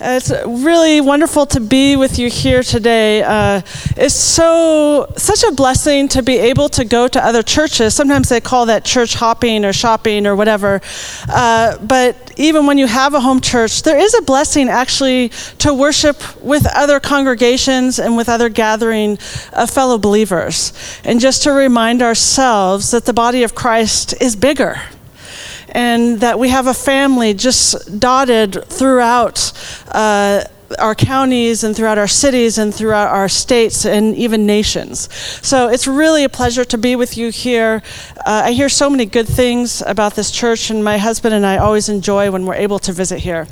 It's really wonderful to be with you here today. Uh, it's so such a blessing to be able to go to other churches. Sometimes they call that church hopping or shopping or whatever. Uh, but even when you have a home church, there is a blessing actually to worship with other congregations and with other gathering of fellow believers, and just to remind ourselves that the body of Christ is bigger and that we have a family just dotted throughout uh, our counties and throughout our cities and throughout our states and even nations. So it's really a pleasure to be with you here. Uh, I hear so many good things about this church, and my husband and I always enjoy when we're able to visit here.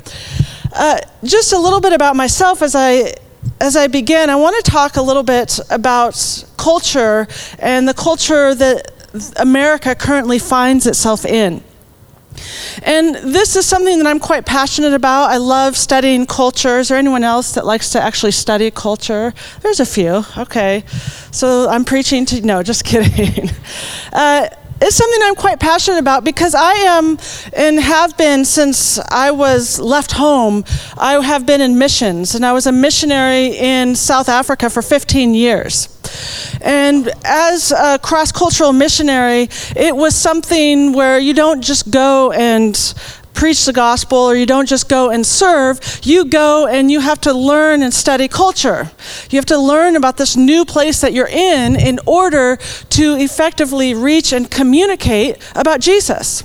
Uh, just a little bit about myself as I as I begin, I want to talk a little bit about culture and the culture that America currently finds itself in. And this is something that I'm quite passionate about. I love studying culture. Is there anyone else that likes to actually study culture? There's a few. Okay. So I'm preaching to, no, just kidding. Uh, it's something I'm quite passionate about because I am and have been since I was left home. I have been in missions, and I was a missionary in South Africa for 15 years. And as a cross cultural missionary, it was something where you don't just go and preach the gospel or you don't just go and serve, you go and you have to learn and study culture. You have to learn about this new place that you're in in order to effectively reach and communicate about Jesus.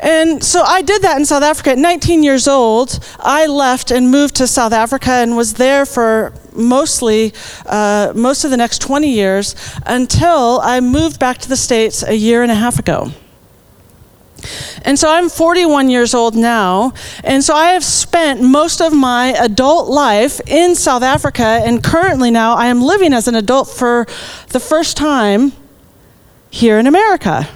And so I did that in South Africa. At 19 years old, I left and moved to South Africa and was there for mostly uh, most of the next 20 years until I moved back to the States a year and a half ago. And so I'm 41 years old now, and so I have spent most of my adult life in South Africa, and currently now I am living as an adult for the first time here in America.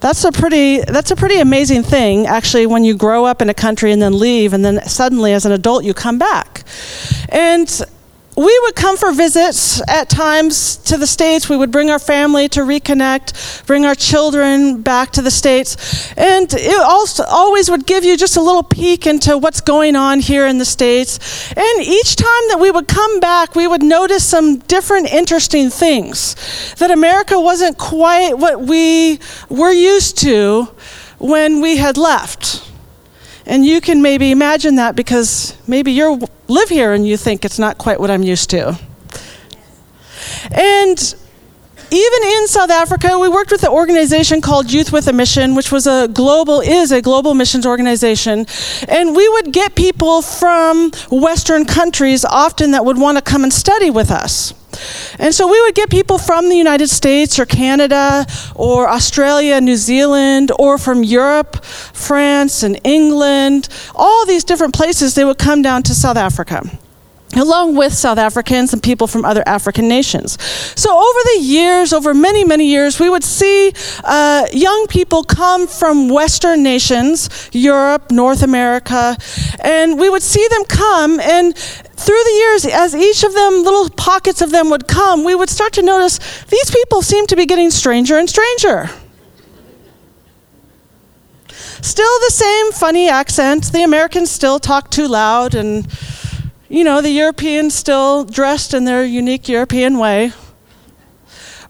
That's a pretty that's a pretty amazing thing actually when you grow up in a country and then leave and then suddenly as an adult you come back. And we would come for visits at times to the States. We would bring our family to reconnect, bring our children back to the States. And it also always would give you just a little peek into what's going on here in the States. And each time that we would come back, we would notice some different interesting things. That America wasn't quite what we were used to when we had left. And you can maybe imagine that because maybe you live here and you think it's not quite what I'm used to. And even in South Africa, we worked with an organization called Youth with a Mission, which was a global, is a global missions organization. And we would get people from Western countries often that would want to come and study with us. And so we would get people from the United States or Canada or Australia, New Zealand, or from Europe, France, and England, all these different places, they would come down to South Africa along with South Africans and people from other African nations. So, over the years, over many, many years, we would see uh, young people come from Western nations, Europe, North America, and we would see them come. And through the years, as each of them, little pockets of them would come, we would start to notice these people seem to be getting stranger and stranger. Still the same funny accent. The Americans still talk too loud and you know, the Europeans still dressed in their unique European way.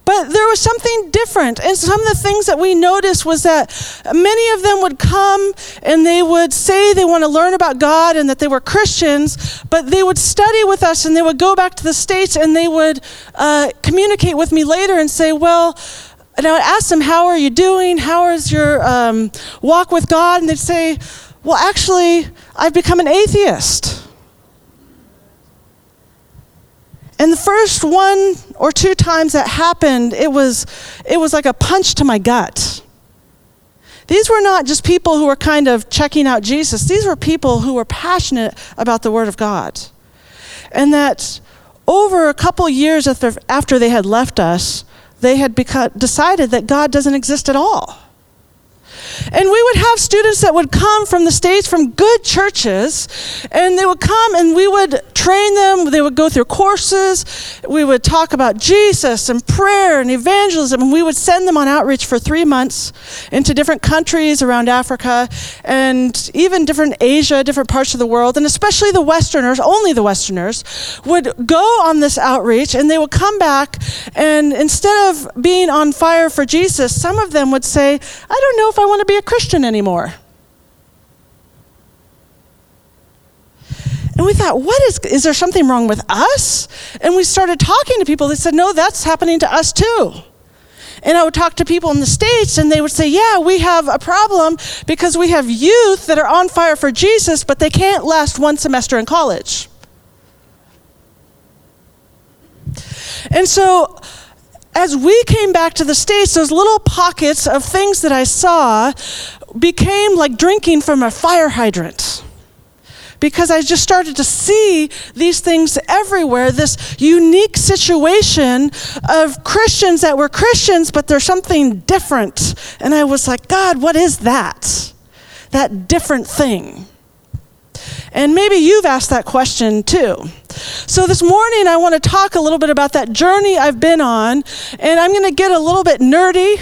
But there was something different. And some of the things that we noticed was that many of them would come and they would say they want to learn about God and that they were Christians, but they would study with us and they would go back to the States and they would uh, communicate with me later and say, Well, and I would ask them, How are you doing? How is your um, walk with God? And they'd say, Well, actually, I've become an atheist. And the first one or two times that happened, it was, it was like a punch to my gut. These were not just people who were kind of checking out Jesus, these were people who were passionate about the Word of God. And that over a couple years after, after they had left us, they had decided that God doesn't exist at all. And we would have students that would come from the States from good churches, and they would come and we would train them, they would go through courses. We would talk about Jesus and prayer and evangelism, and we would send them on outreach for three months into different countries around Africa and even different Asia, different parts of the world, and especially the Westerners, only the Westerners, would go on this outreach and they would come back, and instead of being on fire for Jesus, some of them would say, I don't know if I want to be a Christian anymore. And we thought, what is, is there something wrong with us? And we started talking to people. They said, no, that's happening to us too. And I would talk to people in the States, and they would say, Yeah, we have a problem because we have youth that are on fire for Jesus, but they can't last one semester in college. And so, as we came back to the States, those little pockets of things that I saw became like drinking from a fire hydrant because I just started to see these things everywhere this unique situation of Christians that were Christians, but there's something different. And I was like, God, what is that? That different thing. And maybe you've asked that question too. So this morning, I want to talk a little bit about that journey I've been on, and I'm going to get a little bit nerdy.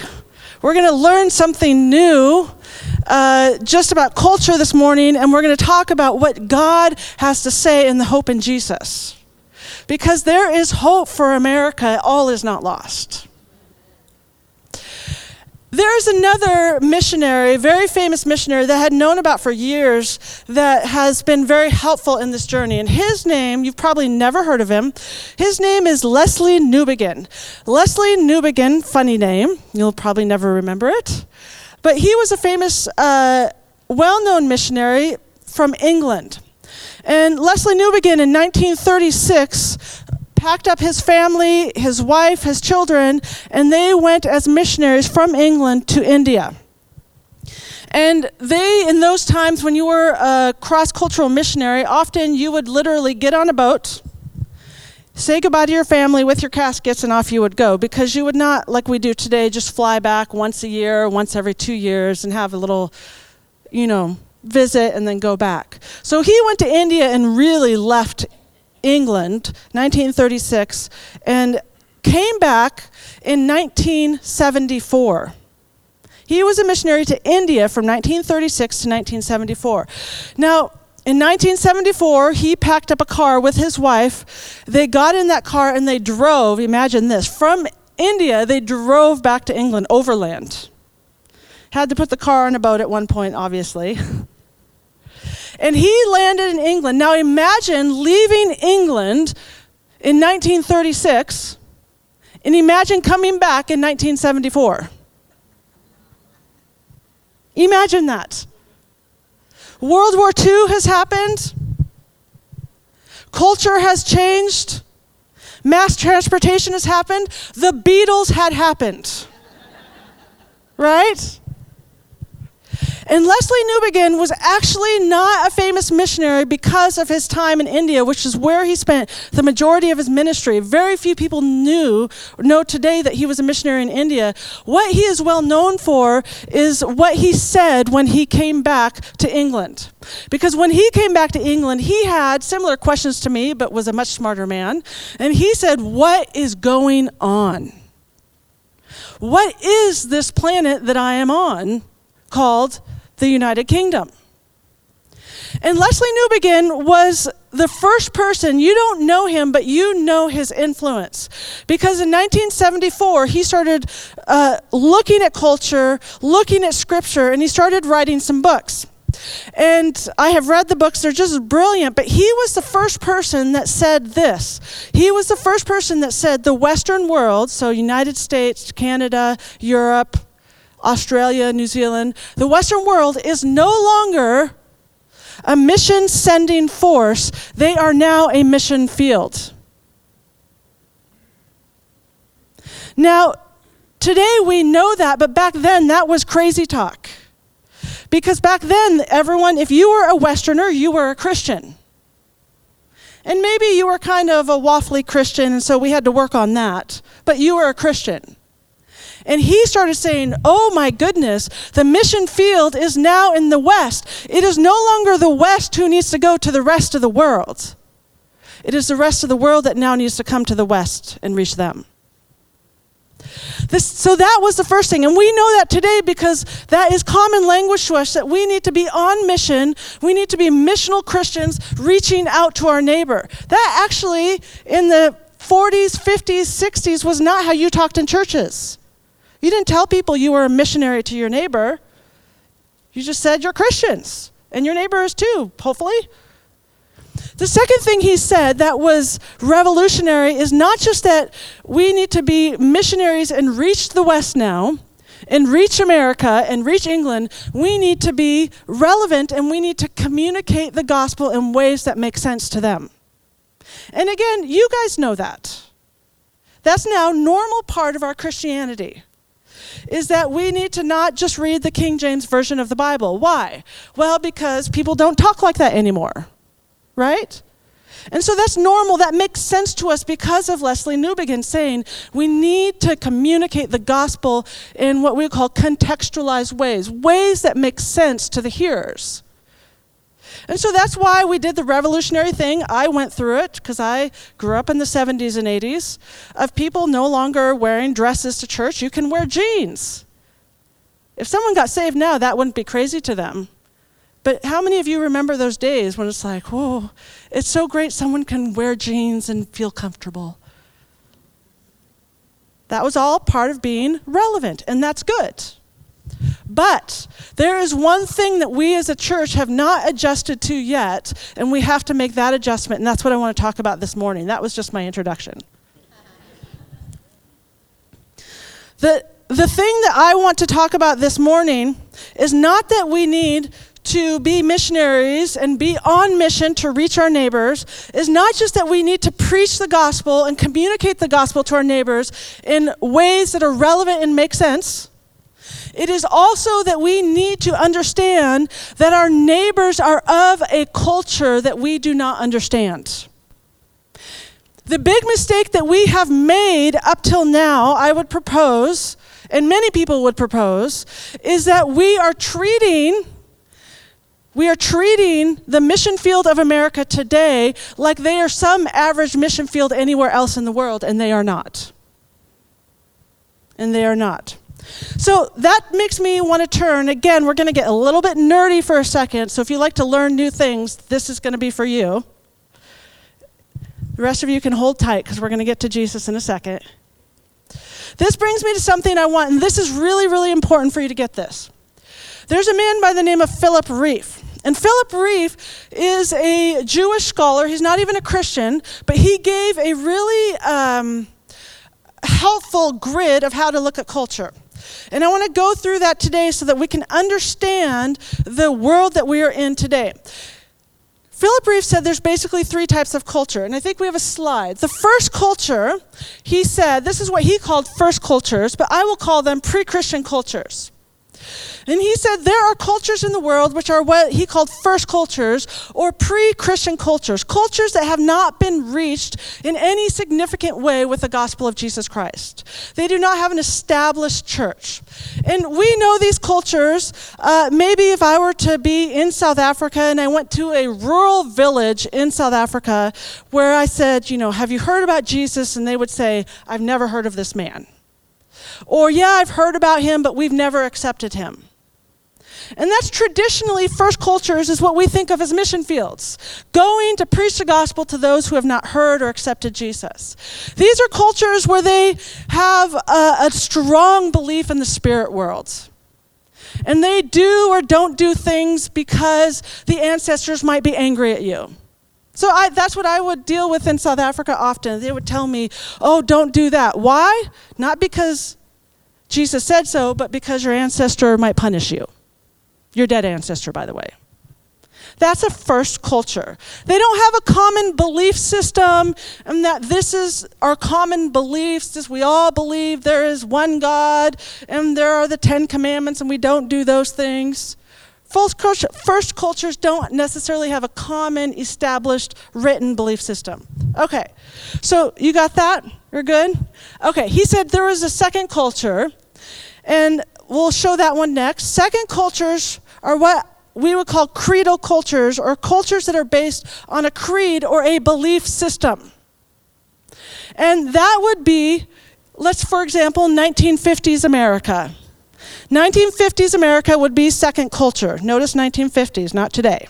We're going to learn something new uh, just about culture this morning, and we're going to talk about what God has to say in the hope in Jesus. Because there is hope for America, all is not lost. There's another missionary, very famous missionary that I had known about for years that has been very helpful in this journey. And his name, you've probably never heard of him. His name is Lesslie Newbigin. Lesslie Newbigin, funny name, you'll probably never remember it. But he was a famous, uh, well known missionary from England. And Lesslie Newbigin in 1936 packed up his family, his wife, his children, and they went as missionaries from England to India. And they, in those times when you were a cross cultural missionary, often you would literally get on a boat say goodbye to your family with your caskets and off you would go because you would not like we do today just fly back once a year once every two years and have a little you know visit and then go back so he went to india and really left england 1936 and came back in 1974 he was a missionary to india from 1936 to 1974 now in 1974, he packed up a car with his wife. They got in that car and they drove, imagine this, from India, they drove back to England overland. Had to put the car on a boat at one point, obviously. And he landed in England. Now imagine leaving England in 1936 and imagine coming back in 1974. Imagine that. World War II has happened. Culture has changed. Mass transportation has happened. The Beatles had happened. right? And Lesslie Newbigin was actually not a famous missionary because of his time in India, which is where he spent the majority of his ministry. Very few people knew know today that he was a missionary in India. What he is well known for is what he said when he came back to England. Because when he came back to England, he had similar questions to me, but was a much smarter man. And he said, What is going on? What is this planet that I am on called the United Kingdom. And Lesslie Newbigin was the first person, you don't know him, but you know his influence. Because in 1974, he started uh, looking at culture, looking at scripture, and he started writing some books. And I have read the books, they're just brilliant. But he was the first person that said this. He was the first person that said the Western world, so United States, Canada, Europe, Australia, New Zealand, the Western world is no longer a mission sending force, they are now a mission field. Now, today we know that, but back then that was crazy talk. Because back then, everyone, if you were a Westerner, you were a Christian. And maybe you were kind of a waffly Christian, and so we had to work on that. But you were a Christian. And he started saying, Oh my goodness, the mission field is now in the West. It is no longer the West who needs to go to the rest of the world. It is the rest of the world that now needs to come to the West and reach them. This, so that was the first thing. And we know that today because that is common language to us that we need to be on mission. We need to be missional Christians reaching out to our neighbor. That actually, in the 40s, 50s, 60s, was not how you talked in churches. You didn't tell people you were a missionary to your neighbor. You just said you're Christians, and your neighbor is too, hopefully. The second thing he said that was revolutionary is not just that we need to be missionaries and reach the West now, and reach America and reach England, we need to be relevant and we need to communicate the gospel in ways that make sense to them. And again, you guys know that. That's now normal part of our Christianity. Is that we need to not just read the King James Version of the Bible. Why? Well, because people don't talk like that anymore right? And so that's normal. That makes sense to us because of Lesslie Newbigin saying we need to communicate the gospel in what we call contextualized ways, ways that make sense to the hearers. And so that's why we did the revolutionary thing. I went through it because I grew up in the 70s and 80s of people no longer wearing dresses to church. You can wear jeans. If someone got saved now, that wouldn't be crazy to them. But how many of you remember those days when it's like, whoa, it's so great someone can wear jeans and feel comfortable? That was all part of being relevant, and that's good. But there is one thing that we as a church have not adjusted to yet, and we have to make that adjustment, and that's what I want to talk about this morning. That was just my introduction. the, the thing that I want to talk about this morning is not that we need to be missionaries and be on mission to reach our neighbors is not just that we need to preach the gospel and communicate the gospel to our neighbors in ways that are relevant and make sense. It is also that we need to understand that our neighbors are of a culture that we do not understand. The big mistake that we have made up till now, I would propose, and many people would propose, is that we are treating we are treating the mission field of America today like they are some average mission field anywhere else in the world, and they are not. And they are not. So that makes me want to turn. Again, we're going to get a little bit nerdy for a second. So if you like to learn new things, this is going to be for you. The rest of you can hold tight because we're going to get to Jesus in a second. This brings me to something I want, and this is really, really important for you to get this. There's a man by the name of Philip Rieff. And Philip Rieff is a Jewish scholar. He's not even a Christian, but he gave a really um, helpful grid of how to look at culture. And I want to go through that today so that we can understand the world that we are in today. Philip Rieff said there's basically three types of culture, and I think we have a slide. The first culture, he said, this is what he called first cultures, but I will call them pre Christian cultures. And he said there are cultures in the world which are what he called first cultures or pre Christian cultures, cultures that have not been reached in any significant way with the gospel of Jesus Christ. They do not have an established church. And we know these cultures. Uh, maybe if I were to be in South Africa and I went to a rural village in South Africa where I said, you know, have you heard about Jesus? And they would say, I've never heard of this man. Or, yeah, I've heard about him, but we've never accepted him. And that's traditionally first cultures is what we think of as mission fields, going to preach the gospel to those who have not heard or accepted Jesus. These are cultures where they have a, a strong belief in the spirit world. And they do or don't do things because the ancestors might be angry at you. So I, that's what I would deal with in South Africa often. They would tell me, oh, don't do that. Why? Not because Jesus said so, but because your ancestor might punish you. Your dead ancestor, by the way. That's a first culture. They don't have a common belief system and that this is our common beliefs. This we all believe there is one God and there are the 10 commandments and we don't do those things. Culture, first cultures don't necessarily have a common established written belief system. Okay. So you got that? You're good? Okay. He said there was a second culture and we'll show that one next. Second cultures are what we would call creedal cultures or cultures that are based on a creed or a belief system. And that would be, let's, for example, 1950s America. 1950s America would be second culture. Notice 1950s, not today.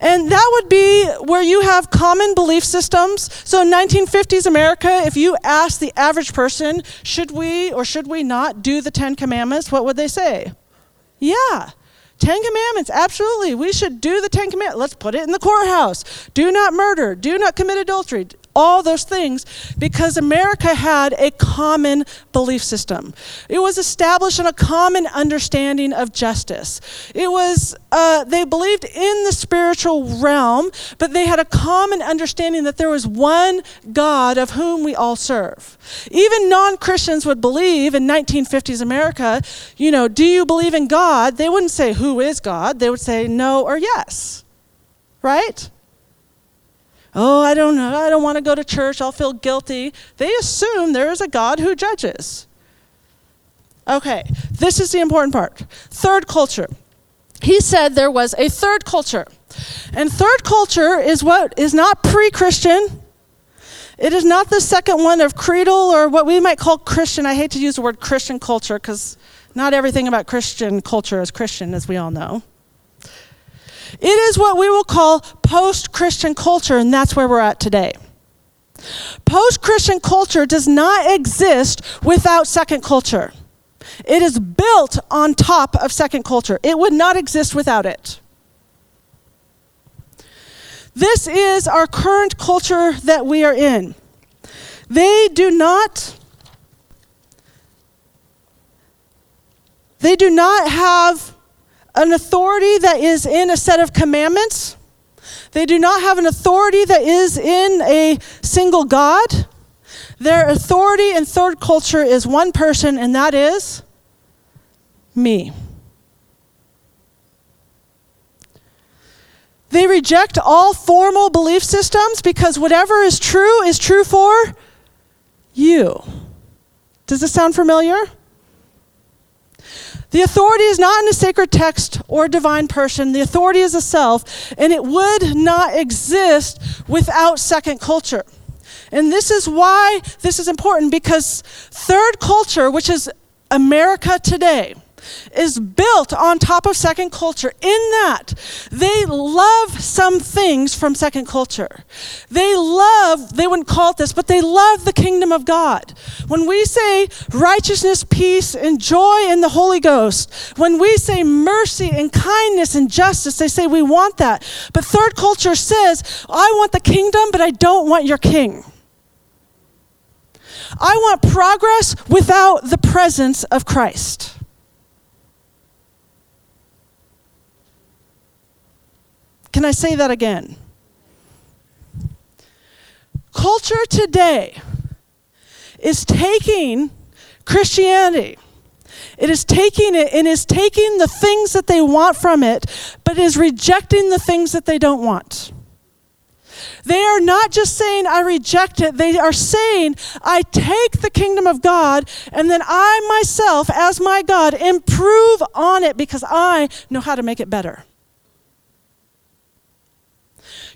And that would be where you have common belief systems. So in 1950s America, if you asked the average person, should we or should we not do the Ten Commandments, what would they say? Yeah. Ten Commandments, absolutely. We should do the Ten Commandments. Let's put it in the courthouse. Do not murder. Do not commit adultery all those things because America had a common belief system. It was established on a common understanding of justice. It was, uh, they believed in the spiritual realm, but they had a common understanding that there was one God of whom we all serve. Even non Christians would believe in 1950s America, you know, do you believe in God? They wouldn't say, who is God? They would say no or yes. Right? Oh, I don't know, I don't want to go to church, I'll feel guilty. They assume there is a God who judges. Okay, this is the important part. Third culture. He said there was a third culture. And third culture is what is not pre Christian. It is not the second one of creedal or what we might call Christian. I hate to use the word Christian culture because not everything about Christian culture is Christian, as we all know. It is what we will call post Christian culture, and that's where we're at today. Post Christian culture does not exist without second culture. It is built on top of second culture. It would not exist without it. This is our current culture that we are in. They do not they do not have an authority that is in a set of commandments. They do not have an authority that is in a single God. Their authority in third culture is one person, and that is me. They reject all formal belief systems because whatever is true is true for you. Does this sound familiar? The authority is not in a sacred text or a divine person. The authority is a self, and it would not exist without second culture. And this is why this is important because third culture, which is America today, is built on top of second culture in that they love some things from second culture. They love, they wouldn't call it this, but they love the kingdom of God. When we say righteousness, peace, and joy in the Holy Ghost, when we say mercy and kindness and justice, they say we want that. But third culture says, I want the kingdom, but I don't want your king. I want progress without the presence of Christ. Can I say that again? Culture today is taking Christianity. It is taking it and is taking the things that they want from it, but is rejecting the things that they don't want. They are not just saying, I reject it. They are saying, I take the kingdom of God and then I myself, as my God, improve on it because I know how to make it better.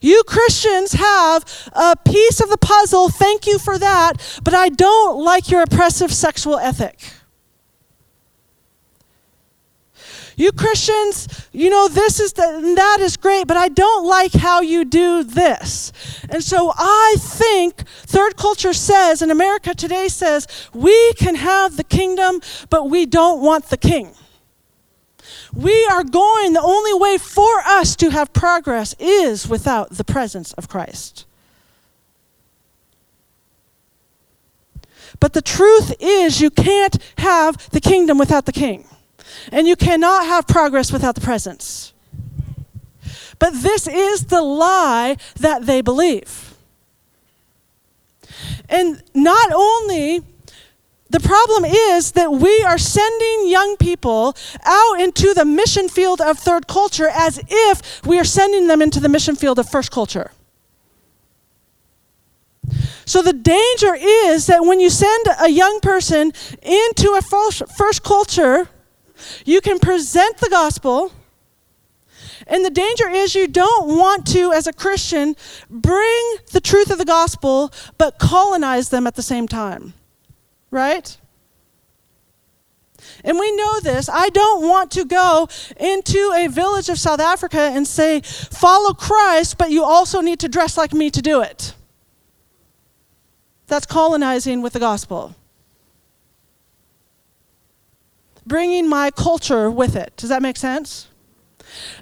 You Christians have a piece of the puzzle. Thank you for that. But I don't like your oppressive sexual ethic. You Christians, you know, this is the, that is great, but I don't like how you do this. And so I think third culture says, and America today says, we can have the kingdom, but we don't want the king. We are going, the only way for us to have progress is without the presence of Christ. But the truth is, you can't have the kingdom without the king. And you cannot have progress without the presence. But this is the lie that they believe. And not only the problem is that we are sending young people out into the mission field of third culture as if we are sending them into the mission field of first culture. So the danger is that when you send a young person into a first culture, you can present the gospel, And the danger is you don't want to, as a Christian, bring the truth of the gospel, but colonize them at the same time. Right? And we know this. I don't want to go into a village of South Africa and say, follow Christ, but you also need to dress like me to do it. That's colonizing with the gospel. Bringing my culture with it. Does that make sense?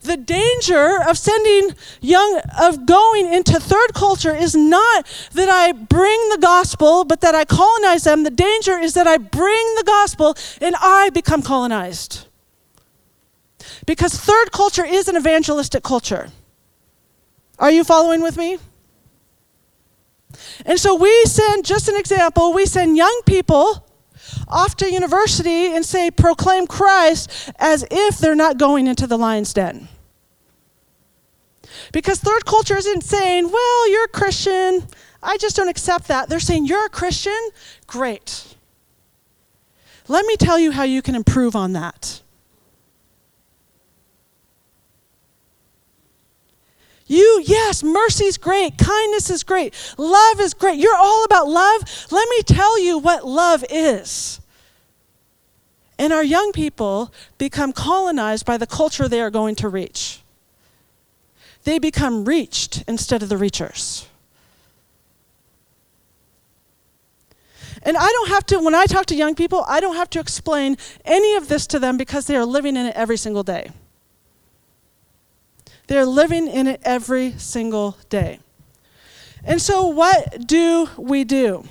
The danger of sending young, of going into third culture is not that I bring the gospel, but that I colonize them. The danger is that I bring the gospel and I become colonized. Because third culture is an evangelistic culture. Are you following with me? And so we send, just an example, we send young people off to university and say, proclaim Christ as if they're not going into the lion's den. Because third culture isn't saying, well, you're a Christian. I just don't accept that. They're saying, you're a Christian? Great. Let me tell you how you can improve on that. You, yes, mercy is great. Kindness is great. Love is great. You're all about love. Let me tell you what love is. And our young people become colonized by the culture they are going to reach. They become reached instead of the reachers. And I don't have to, when I talk to young people, I don't have to explain any of this to them because they are living in it every single day. They're living in it every single day. And so, what do we do?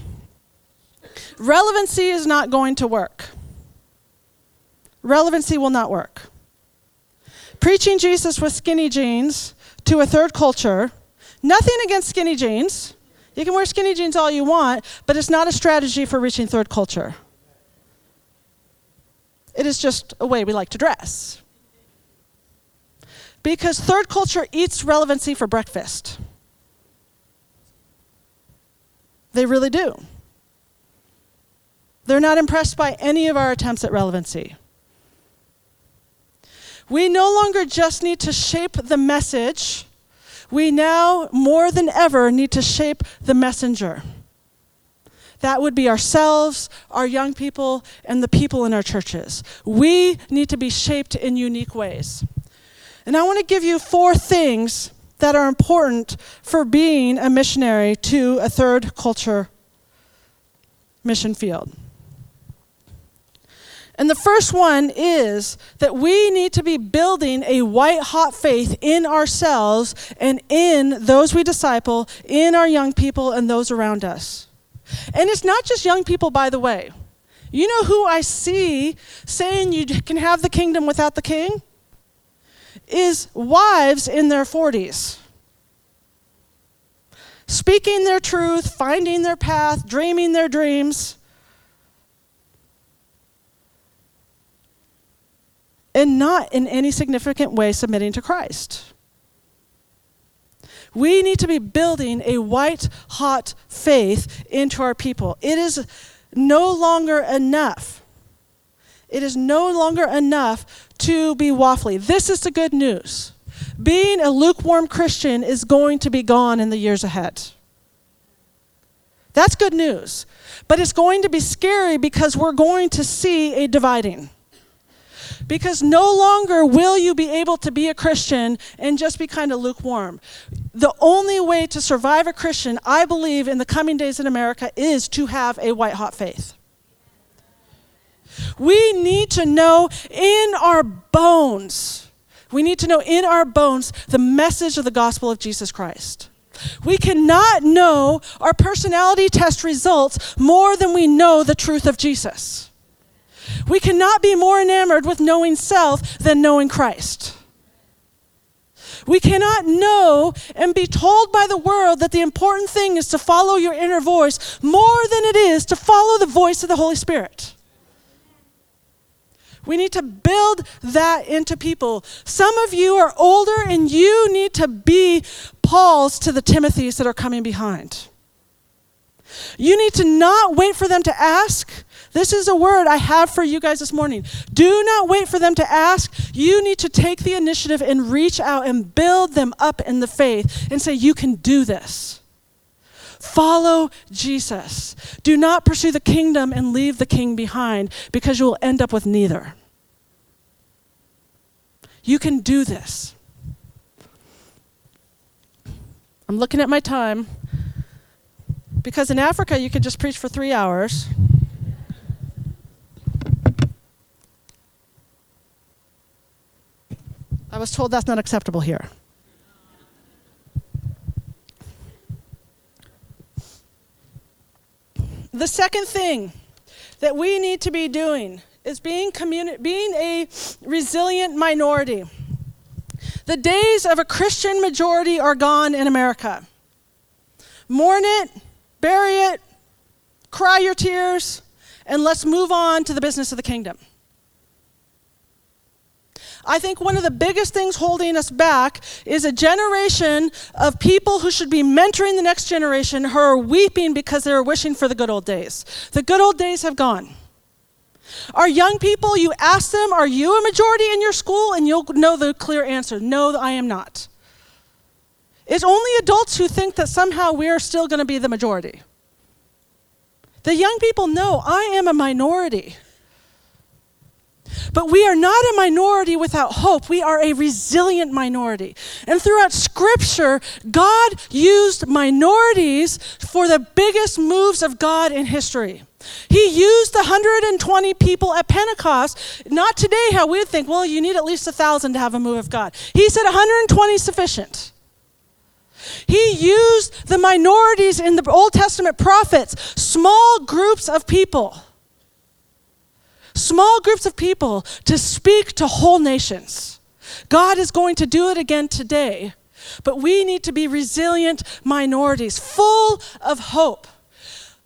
Relevancy is not going to work. Relevancy will not work. Preaching Jesus with skinny jeans to a third culture, nothing against skinny jeans. You can wear skinny jeans all you want, but it's not a strategy for reaching third culture. It is just a way we like to dress. Because third culture eats relevancy for breakfast. They really do. They're not impressed by any of our attempts at relevancy. We no longer just need to shape the message, we now, more than ever, need to shape the messenger. That would be ourselves, our young people, and the people in our churches. We need to be shaped in unique ways. And I want to give you four things that are important for being a missionary to a third culture mission field. And the first one is that we need to be building a white hot faith in ourselves and in those we disciple, in our young people and those around us. And it's not just young people, by the way. You know who I see saying you can have the kingdom without the king? Is wives in their 40s. Speaking their truth, finding their path, dreaming their dreams. And not in any significant way submitting to Christ. We need to be building a white hot faith into our people. It is no longer enough it is no longer enough to be waffly. This is the good news. Being a lukewarm Christian is going to be gone in the years ahead. That's good news. But it's going to be scary because we're going to see a dividing. Because no longer will you be able to be a Christian and just be kind of lukewarm. The only way to survive a Christian, I believe, in the coming days in America is to have a white hot faith. We need to know in our bones, we need to know in our bones the message of the gospel of Jesus Christ. We cannot know our personality test results more than we know the truth of Jesus. We cannot be more enamored with knowing self than knowing Christ. We cannot know and be told by the world that the important thing is to follow your inner voice more than it is to follow the voice of the Holy Spirit. We need to build that into people. Some of you are older and you need to be Pauls to the Timothys that are coming behind. You need to not wait for them to ask. This is a word I have for you guys this morning. Do not wait for them to ask. You need to take the initiative and reach out and build them up in the faith and say, You can do this. Follow Jesus. Do not pursue the kingdom and leave the king behind because you will end up with neither. You can do this. I'm looking at my time because in Africa you could just preach for three hours. I was told that's not acceptable here. The second thing that we need to be doing is being, communi- being a resilient minority. The days of a Christian majority are gone in America. Mourn it, bury it, cry your tears, and let's move on to the business of the kingdom. I think one of the biggest things holding us back is a generation of people who should be mentoring the next generation who are weeping because they're wishing for the good old days. The good old days have gone. Our young people, you ask them, Are you a majority in your school? And you'll know the clear answer No, I am not. It's only adults who think that somehow we're still going to be the majority. The young people know I am a minority. But we are not a minority without hope. We are a resilient minority. And throughout Scripture, God used minorities for the biggest moves of God in history. He used the 120 people at Pentecost, not today how we'd think, well, you need at least a 1,000 to have a move of God. He said 120 sufficient. He used the minorities in the Old Testament prophets, small groups of people small groups of people to speak to whole nations. God is going to do it again today, but we need to be resilient minorities, full of hope.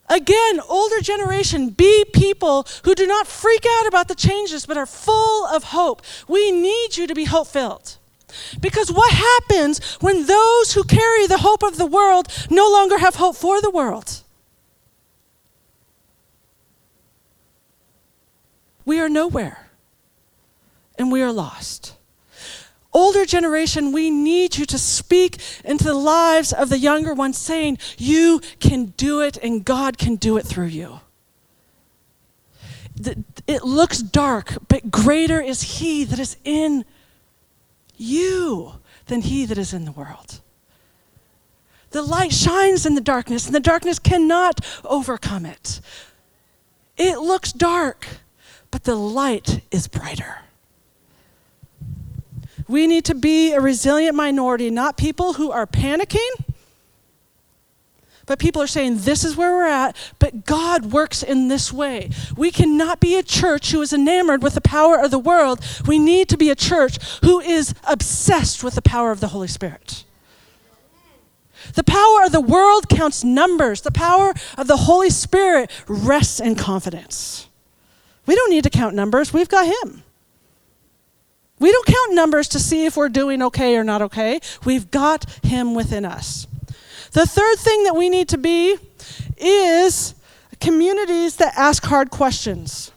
Again, older generation, be people who do not freak out about the changes, but are full of hope. We need you to be hope filled. Because what happens when those who carry the hope of the world no longer have hope for the world? We are nowhere and we are lost. Older generation, we need you to speak into the lives of the younger ones, saying, You can do it and God can do it through you. It looks dark, but greater is He that is in you than He that is in the world. The light shines in the darkness, and the darkness cannot overcome it. It looks dark but the light is brighter. We need to be a resilient minority, not people who are panicking, but people are saying, This is where we're at, but God works in this way. We cannot be a church who is enamored with the power of the world. We need to be a church who is obsessed with the power of the Holy Spirit. The power of the world counts numbers, the power of the Holy Spirit rests in confidence. We don't need to count numbers, we've got Him. We don't count numbers to see if we're doing okay or not okay. We've got Him within us. The third thing that we need to be is communities that ask hard questions.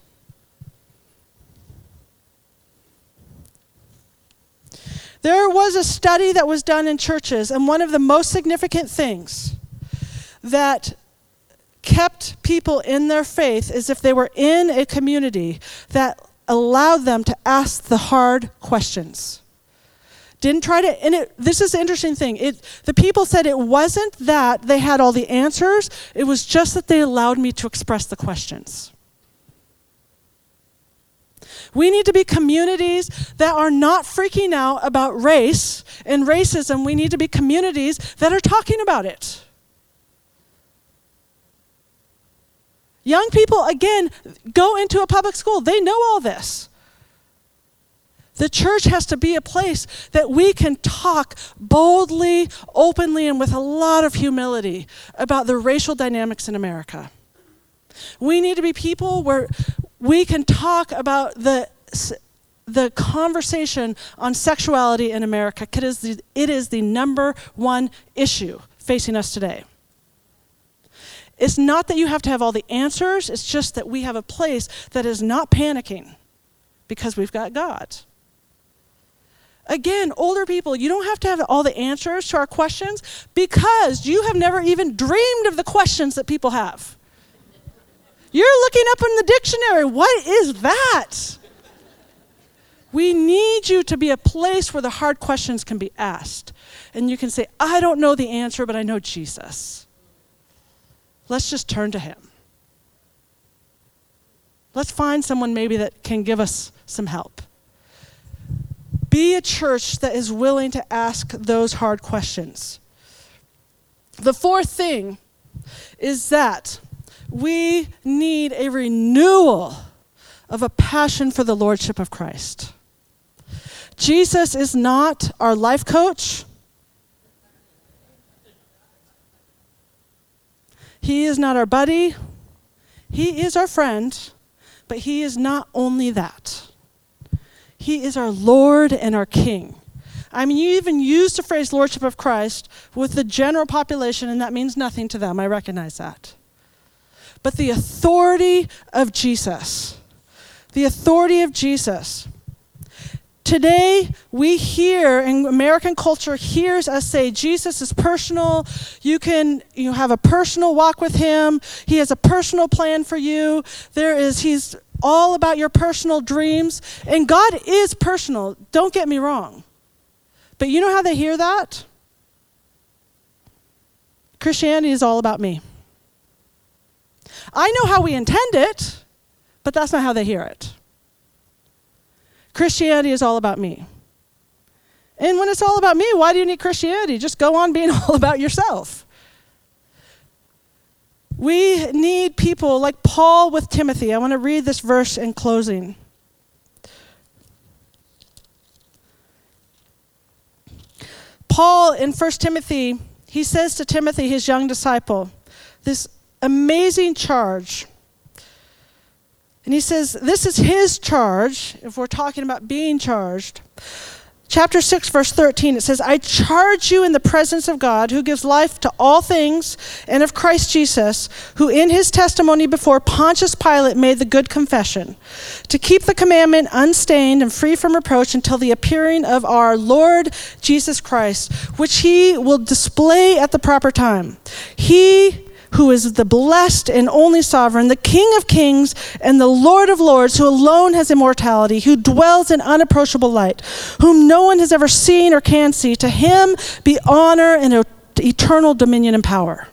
There was a study that was done in churches, and one of the most significant things that kept people in their faith is if they were in a community that allowed them to ask the hard questions. Didn't try to, and it, this is the interesting thing. It, the people said it wasn't that they had all the answers, it was just that they allowed me to express the questions. We need to be communities that are not freaking out about race and racism. We need to be communities that are talking about it. Young people, again, go into a public school. They know all this. The church has to be a place that we can talk boldly, openly, and with a lot of humility about the racial dynamics in America. We need to be people where we can talk about the, the conversation on sexuality in America because it is the number one issue facing us today it's not that you have to have all the answers, it's just that we have a place that is not panicking because we've got God. Again, older people, you don't have to have all the answers to our questions because you have never even dreamed of the questions that people have. You're looking up in the dictionary. What is that? We need you to be a place where the hard questions can be asked. And you can say, I don't know the answer, but I know Jesus. Let's just turn to him. Let's find someone maybe that can give us some help. Be a church that is willing to ask those hard questions. The fourth thing is that we need a renewal of a passion for the Lordship of Christ. Jesus is not our life coach. He is not our buddy. He is our friend, but He is not only that. He is our Lord and our King. I mean, you even use the phrase Lordship of Christ with the general population, and that means nothing to them. I recognize that. But the authority of Jesus, the authority of Jesus. Today, we hear, and American culture hears us say, Jesus is personal. You can you have a personal walk with him. He has a personal plan for you. There is, he's all about your personal dreams. And God is personal, don't get me wrong. But you know how they hear that? Christianity is all about me. I know how we intend it, but that's not how they hear it. Christianity is all about me. And when it's all about me, why do you need Christianity? Just go on being all about yourself. We need people like Paul with Timothy. I want to read this verse in closing. Paul in 1 Timothy, he says to Timothy, his young disciple, this amazing charge. And he says, This is his charge, if we're talking about being charged chapter 6, verse 13, it says, I charge you in the presence of God, who gives life to all things, and of Christ Jesus, who in his testimony before Pontius Pilate made the good confession, to keep the commandment unstained and free from reproach until the appearing of our Lord Jesus Christ, which he will display at the proper time. He who is the blessed and only sovereign, the King of kings and the Lord of lords, who alone has immortality, who dwells in unapproachable light, whom no one has ever seen or can see. To him be honor and eternal dominion and power.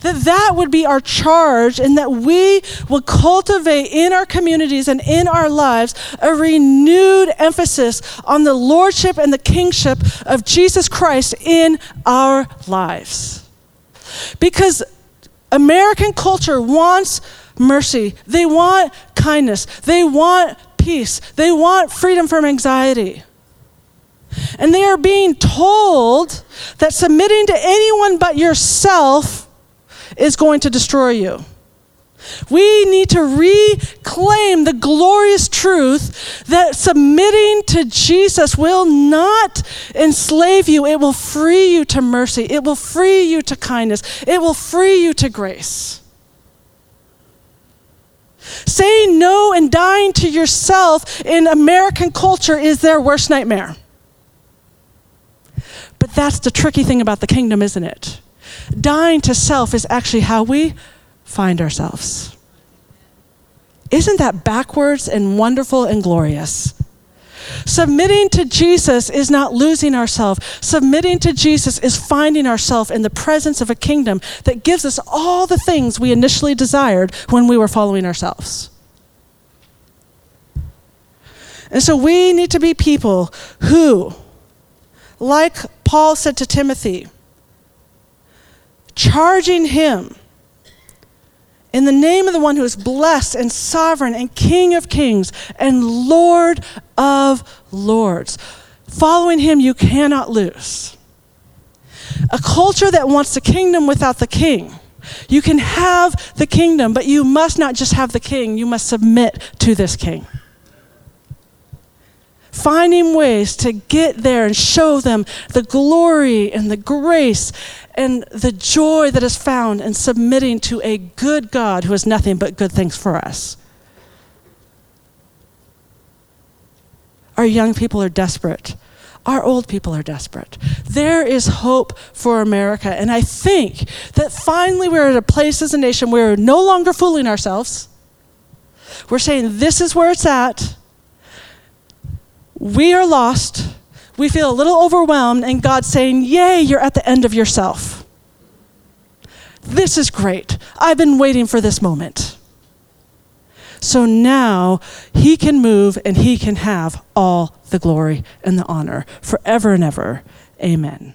That that would be our charge, and that we would cultivate in our communities and in our lives a renewed emphasis on the lordship and the kingship of Jesus Christ in our lives. Because American culture wants mercy, they want kindness, they want peace, they want freedom from anxiety. And they are being told that submitting to anyone but yourself is going to destroy you. We need to reclaim the glorious truth that submitting to Jesus will not enslave you. It will free you to mercy. It will free you to kindness. It will free you to grace. Saying no and dying to yourself in American culture is their worst nightmare. But that's the tricky thing about the kingdom, isn't it? Dying to self is actually how we find ourselves. Isn't that backwards and wonderful and glorious? Submitting to Jesus is not losing ourselves. Submitting to Jesus is finding ourselves in the presence of a kingdom that gives us all the things we initially desired when we were following ourselves. And so we need to be people who, like Paul said to Timothy, charging him in the name of the one who is blessed and sovereign and King of kings and Lord of lords. Following him, you cannot lose. A culture that wants the kingdom without the king. You can have the kingdom, but you must not just have the king, you must submit to this king. Finding ways to get there and show them the glory and the grace and the joy that is found in submitting to a good God who has nothing but good things for us. Our young people are desperate. Our old people are desperate. There is hope for America. And I think that finally we're at a place as a nation where we're no longer fooling ourselves. We're saying this is where it's at. We are lost. We feel a little overwhelmed, and God's saying, Yay, you're at the end of yourself. This is great. I've been waiting for this moment. So now he can move and he can have all the glory and the honor forever and ever. Amen.